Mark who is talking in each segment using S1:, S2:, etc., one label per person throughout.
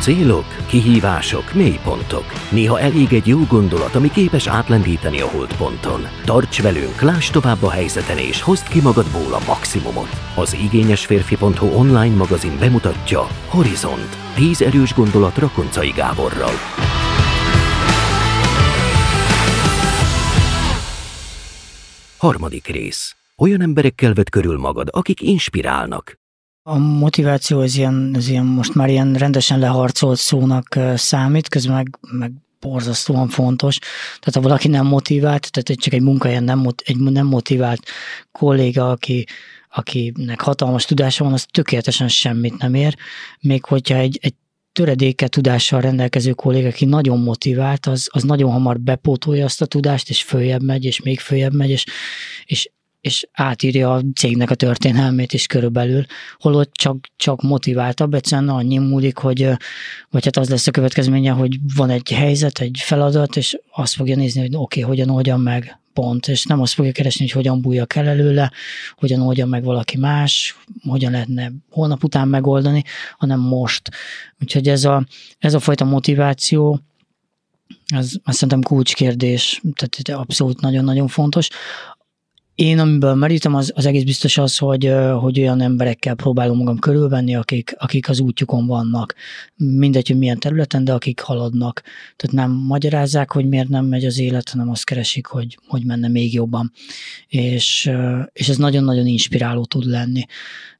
S1: Célok, kihívások, mélypontok. Néha elég egy jó gondolat, ami képes átlendíteni a holdponton. Tarts velünk, láss tovább a helyzeten és hozd ki magadból a maximumot. Az igényesférfi.hu online magazin bemutatja Horizont. 10 erős gondolat Rakoncai Gáborral. Harmadik rész. Olyan emberekkel vedd körül magad, akik inspirálnak.
S2: A motiváció az ilyen, az ilyen most már ilyen rendesen leharcolt szónak számít, közben meg, meg borzasztóan fontos. Tehát ha valaki nem motivált, tehát csak egy munkahelyen nem, egy nem motivált kolléga, aki, akinek hatalmas tudása van, az tökéletesen semmit nem ér. Még hogyha egy, egy töredéke tudással rendelkező kolléga, aki nagyon motivált, az, az nagyon hamar bepótolja azt a tudást, és följebb megy, és még följebb megy, és, és és átírja a cégnek a történelmét is körülbelül, holott csak, csak motiváltabb, egyszerűen annyi múlik, hogy vagy hát az lesz a következménye, hogy van egy helyzet, egy feladat, és azt fogja nézni, hogy oké, okay, hogyan oldjam meg, pont, és nem azt fogja keresni, hogy hogyan bújjak el előle, hogyan oldja meg valaki más, hogyan lehetne holnap után megoldani, hanem most. Úgyhogy ez a, ez a fajta motiváció, ez azt szerintem kulcskérdés, tehát abszolút nagyon-nagyon fontos. Én, amiből merítem, az, az egész biztos az, hogy, hogy olyan emberekkel próbálom magam körülvenni, akik, akik az útjukon vannak. Mindegy, hogy milyen területen, de akik haladnak. Tehát nem magyarázzák, hogy miért nem megy az élet, hanem azt keresik, hogy, hogy menne még jobban. És, és ez nagyon-nagyon inspiráló tud lenni.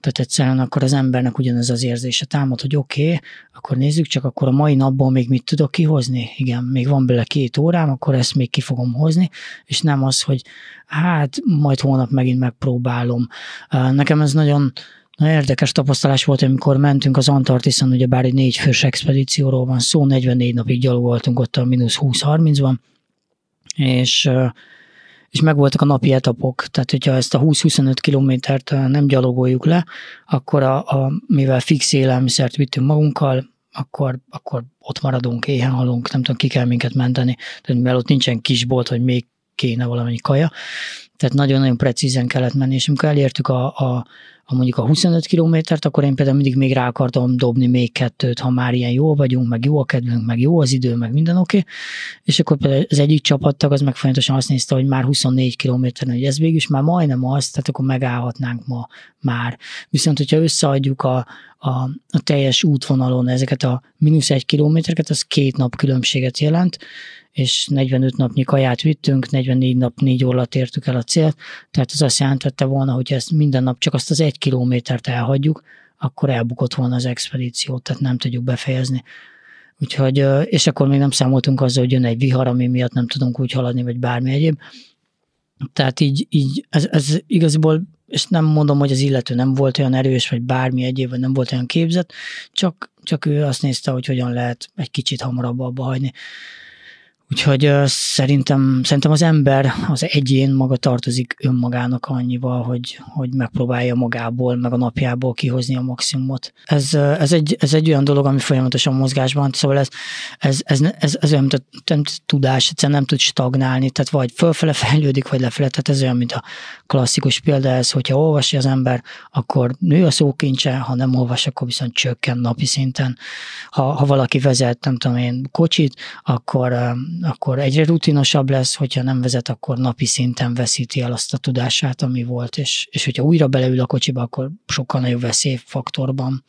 S2: Tehát egyszerűen akkor az embernek ugyanez az érzése támad, hogy oké, okay, akkor nézzük csak, akkor a mai napból még mit tudok kihozni? Igen, még van bele két órám, akkor ezt még ki fogom hozni, és nem az, hogy hát majd holnap megint megpróbálom. Nekem ez nagyon, nagyon érdekes tapasztalás volt, amikor mentünk az Antarktiszon, ugye bár egy négy fős expedícióról van szó, 44 napig gyalogoltunk ott a mínusz 20-30-ban, és és megvoltak a napi etapok, tehát hogyha ezt a 20-25 kilométert nem gyalogoljuk le, akkor a, a, mivel fix élelmiszert vittünk magunkkal, akkor, akkor ott maradunk, éhen halunk, nem tudom, ki kell minket menteni, tehát mivel ott nincsen kisbolt, hogy még kéne valamennyi kaja, tehát nagyon-nagyon precízen kellett menni, és amikor elértük a, a, a mondjuk a 25 kilométert, akkor én például mindig még rá akartam dobni még kettőt, ha már ilyen jó vagyunk, meg jó a kedvünk, meg jó az idő, meg minden oké. Okay. És akkor például az egyik csapattag az meg folyamatosan azt nézte, hogy már 24 kilométeren, hogy ez végül is már majdnem az, tehát akkor megállhatnánk ma már. Viszont, hogyha összeadjuk a, a, a teljes útvonalon ezeket a mínusz egy kilométereket, az két nap különbséget jelent, és 45 napnyi kaját vittünk, 44 nap, 4 órát értük el a célt, tehát ez azt jelentette volna, hogy ezt minden nap csak azt az egy kilométert elhagyjuk, akkor elbukott volna az expedíció, tehát nem tudjuk befejezni. Úgyhogy, és akkor még nem számoltunk azzal, hogy jön egy vihar, ami miatt nem tudunk úgy haladni, vagy bármi egyéb. Tehát így, így ez, ez igaziból, és nem mondom, hogy az illető nem volt olyan erős, vagy bármi egyéb, vagy nem volt olyan képzett, csak, csak ő azt nézte, hogy hogyan lehet egy kicsit hamarabb abba hagyni. Úgyhogy szerintem, szerintem az ember, az egyén maga tartozik önmagának annyival, hogy, hogy megpróbálja magából, meg a napjából kihozni a maximumot. Ez, ez, egy, ez egy olyan dolog, ami folyamatosan mozgásban, szóval ez, ez, ez, ez, ez olyan, mint a nem, tudás, egyszerűen nem tud stagnálni, tehát vagy fölfele fejlődik, vagy lefele, tehát ez olyan, mint a klasszikus példa ez, hogyha olvasja az ember, akkor nő a szókincse, ha nem olvas, akkor viszont csökken napi szinten. Ha, ha valaki vezet, nem tudom én, kocsit, akkor akkor egyre rutinosabb lesz, hogyha nem vezet, akkor napi szinten veszíti el azt a tudását, ami volt, és, és hogyha újra beleül a kocsiba, akkor sokkal nagyobb veszélyfaktorban,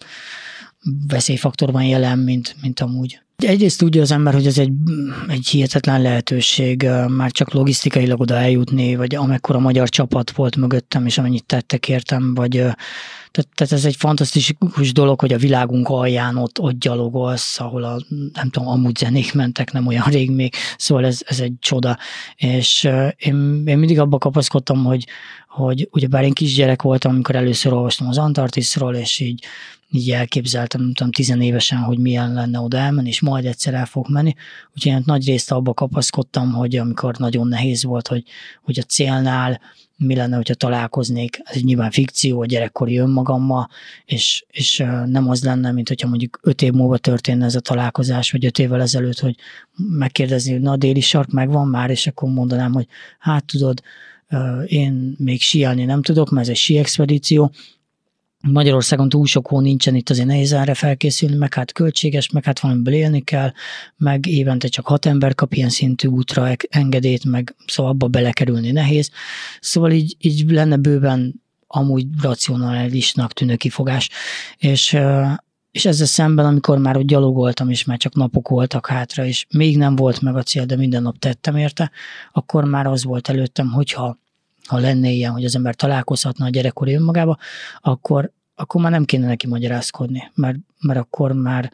S2: veszélyfaktorban jelen, mint, mint amúgy. Egyrészt tudja az ember, hogy ez egy, egy hihetetlen lehetőség már csak logisztikailag oda eljutni, vagy amekkora magyar csapat volt mögöttem, és amennyit tettek értem, vagy tehát, tehát ez egy fantasztikus dolog, hogy a világunk alján ott, ott gyalogolsz, ahol a, nem tudom, amúgy zenék mentek, nem olyan rég még, szóval ez, ez egy csoda. És én, én mindig abba kapaszkodtam, hogy, hogy ugyebár én kisgyerek voltam, amikor először olvastam az Antarktiszról, és így, így elképzeltem, nem tudom, tizenévesen, hogy milyen lenne oda elmenni, és majd egyszer el fog menni. Úgyhogy én nagy részt abba kapaszkodtam, hogy amikor nagyon nehéz volt, hogy, hogy a célnál mi lenne, hogyha találkoznék, ez nyilván fikció, a gyerekkori önmagammal, és, és nem az lenne, mint hogyha mondjuk öt év múlva történne ez a találkozás, vagy öt évvel ezelőtt, hogy megkérdezni, hogy na a déli sark megvan már, és akkor mondanám, hogy hát tudod, én még síelni nem tudok, mert ez egy sí expedíció, Magyarországon túl sok hó nincsen, itt azért nehéz erre felkészülni, meg hát költséges, meg hát valamiből élni kell, meg évente csak hat ember kap ilyen szintű útra engedélyt, meg szóval abba belekerülni nehéz. Szóval így, így lenne bőven amúgy racionálisnak tűnő kifogás. És, és ezzel szemben, amikor már ott gyalogoltam, és már csak napok voltak hátra, és még nem volt meg a cél, de minden nap tettem érte, akkor már az volt előttem, hogyha ha lenne ilyen, hogy az ember találkozhatna a gyerekkori önmagába, akkor, akkor már nem kéne neki magyarázkodni, mert, mert akkor már,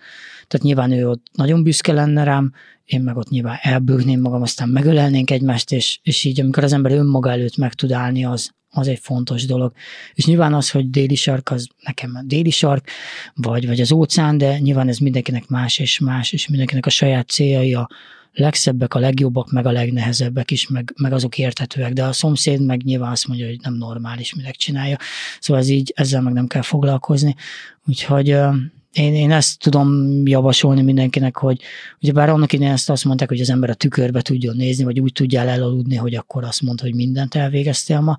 S2: tehát nyilván ő ott nagyon büszke lenne rám, én meg ott nyilván elbőgném magam, aztán megölelnénk egymást, és, és így amikor az ember önmaga előtt meg tud állni, az, az egy fontos dolog. És nyilván az, hogy déli sark, az nekem déli sark, vagy, vagy az óceán, de nyilván ez mindenkinek más és más, és mindenkinek a saját céljai, a legszebbek, a legjobbak, meg a legnehezebbek is, meg, meg azok érthetőek, de a szomszéd meg nyilván azt mondja, hogy nem normális, minek csinálja. Szóval ez így, ezzel meg nem kell foglalkozni. Úgyhogy én, én ezt tudom javasolni mindenkinek, hogy ugye bár annak idején ezt azt mondták, hogy az ember a tükörbe tudjon nézni, vagy úgy tudjál elaludni, hogy akkor azt mondta, hogy mindent elvégeztél ma,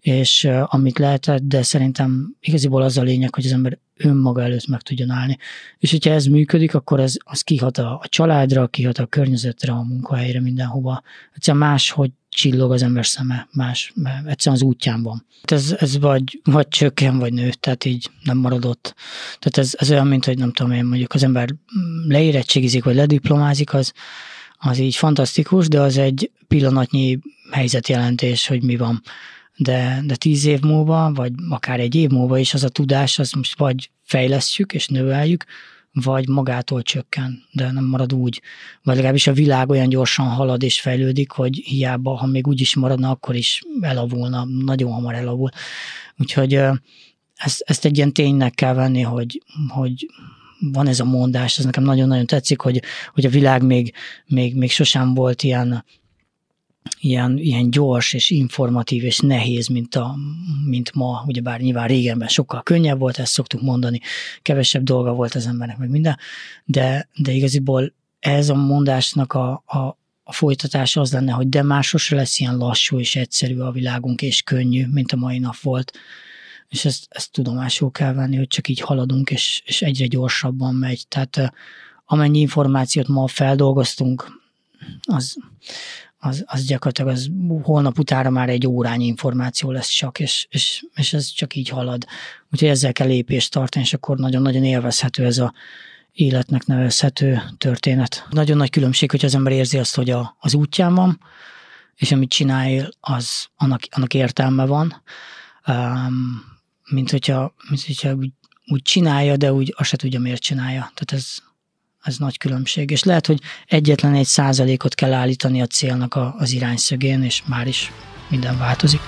S2: és amit lehetett, de szerintem igaziból az a lényeg, hogy az ember önmaga előtt meg tudjon állni. És hogyha ez működik, akkor ez, az kihat a, a családra, kihat a környezetre, a munkahelyre, mindenhova. Egyszerűen máshogy csillog az ember szeme, más, mert egyszerűen az útján van. Ez, ez vagy, vagy csökken, vagy nő, tehát így nem maradott. Tehát ez, ez olyan, mint hogy nem tudom én, mondjuk az ember leérettségizik, vagy lediplomázik, az, az így fantasztikus, de az egy pillanatnyi helyzetjelentés, hogy mi van. De, de tíz év múlva, vagy akár egy év múlva is az a tudás, az most vagy fejlesztjük és növeljük, vagy magától csökken, de nem marad úgy. Vagy legalábbis a világ olyan gyorsan halad és fejlődik, hogy hiába, ha még úgy is maradna, akkor is elavulna, nagyon hamar elavul. Úgyhogy ezt, ezt egy ilyen ténynek kell venni, hogy, hogy van ez a mondás, ez nekem nagyon-nagyon tetszik, hogy, hogy a világ még, még, még sosem volt ilyen ilyen, ilyen gyors és informatív és nehéz, mint, a, mint ma, ugyebár nyilván régenben sokkal könnyebb volt, ezt szoktuk mondani, kevesebb dolga volt az embernek, meg minden, de, de igaziból ez a mondásnak a, a, a folytatása az lenne, hogy de már sose lesz ilyen lassú és egyszerű a világunk, és könnyű, mint a mai nap volt. És ezt, ezt tudomásul kell venni, hogy csak így haladunk, és, és egyre gyorsabban megy. Tehát amennyi információt ma feldolgoztunk, az, az, az gyakorlatilag az holnap utára már egy órányi információ lesz csak, és, és, és ez csak így halad. Úgyhogy ezzel kell lépést tartani, és akkor nagyon-nagyon élvezhető ez a életnek nevezhető történet. Nagyon nagy különbség, hogy az ember érzi azt, hogy a, az útján van, és amit csinál, az annak, annak értelme van, um, mint hogyha, mint hogyha úgy, úgy csinálja, de úgy azt se tudja, miért csinálja. Tehát ez, ez nagy különbség. És lehet, hogy egyetlen egy százalékot kell állítani a célnak az irányszögén, és már is minden változik.